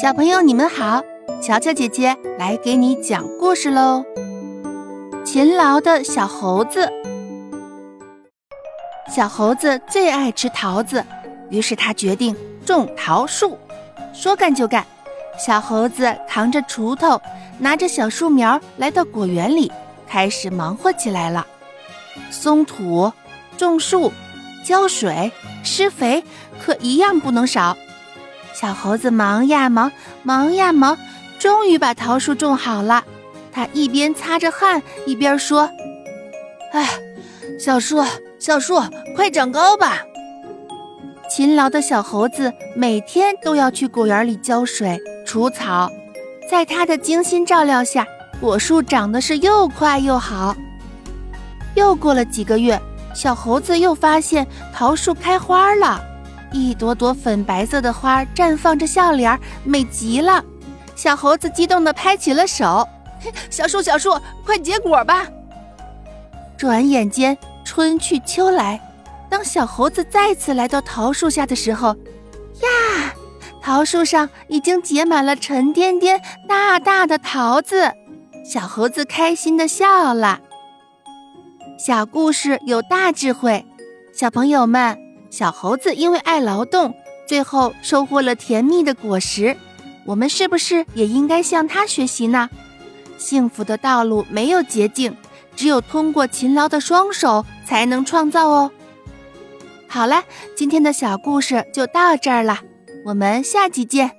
小朋友，你们好，乔乔姐姐来给你讲故事喽。勤劳的小猴子，小猴子最爱吃桃子，于是他决定种桃树。说干就干，小猴子扛着锄头，拿着小树苗来到果园里，开始忙活起来了。松土、种树、浇水、施肥，可一样不能少。小猴子忙呀忙，忙呀忙，终于把桃树种好了。他一边擦着汗，一边说：“哎，小树，小树，快长高吧！”勤劳的小猴子每天都要去果园里浇水、除草，在他的精心照料下，果树长得是又快又好。又过了几个月，小猴子又发现桃树开花了。一朵朵粉白色的花绽放着笑脸，美极了。小猴子激动地拍起了手：“小树，小树，快结果吧！” 转眼间，春去秋来。当小猴子再次来到桃树下的时候，呀，桃树上已经结满了沉甸甸、大大的桃子。小猴子开心地笑了。小故事有大智慧，小朋友们。小猴子因为爱劳动，最后收获了甜蜜的果实。我们是不是也应该向他学习呢？幸福的道路没有捷径，只有通过勤劳的双手才能创造哦。好了，今天的小故事就到这儿了，我们下集见。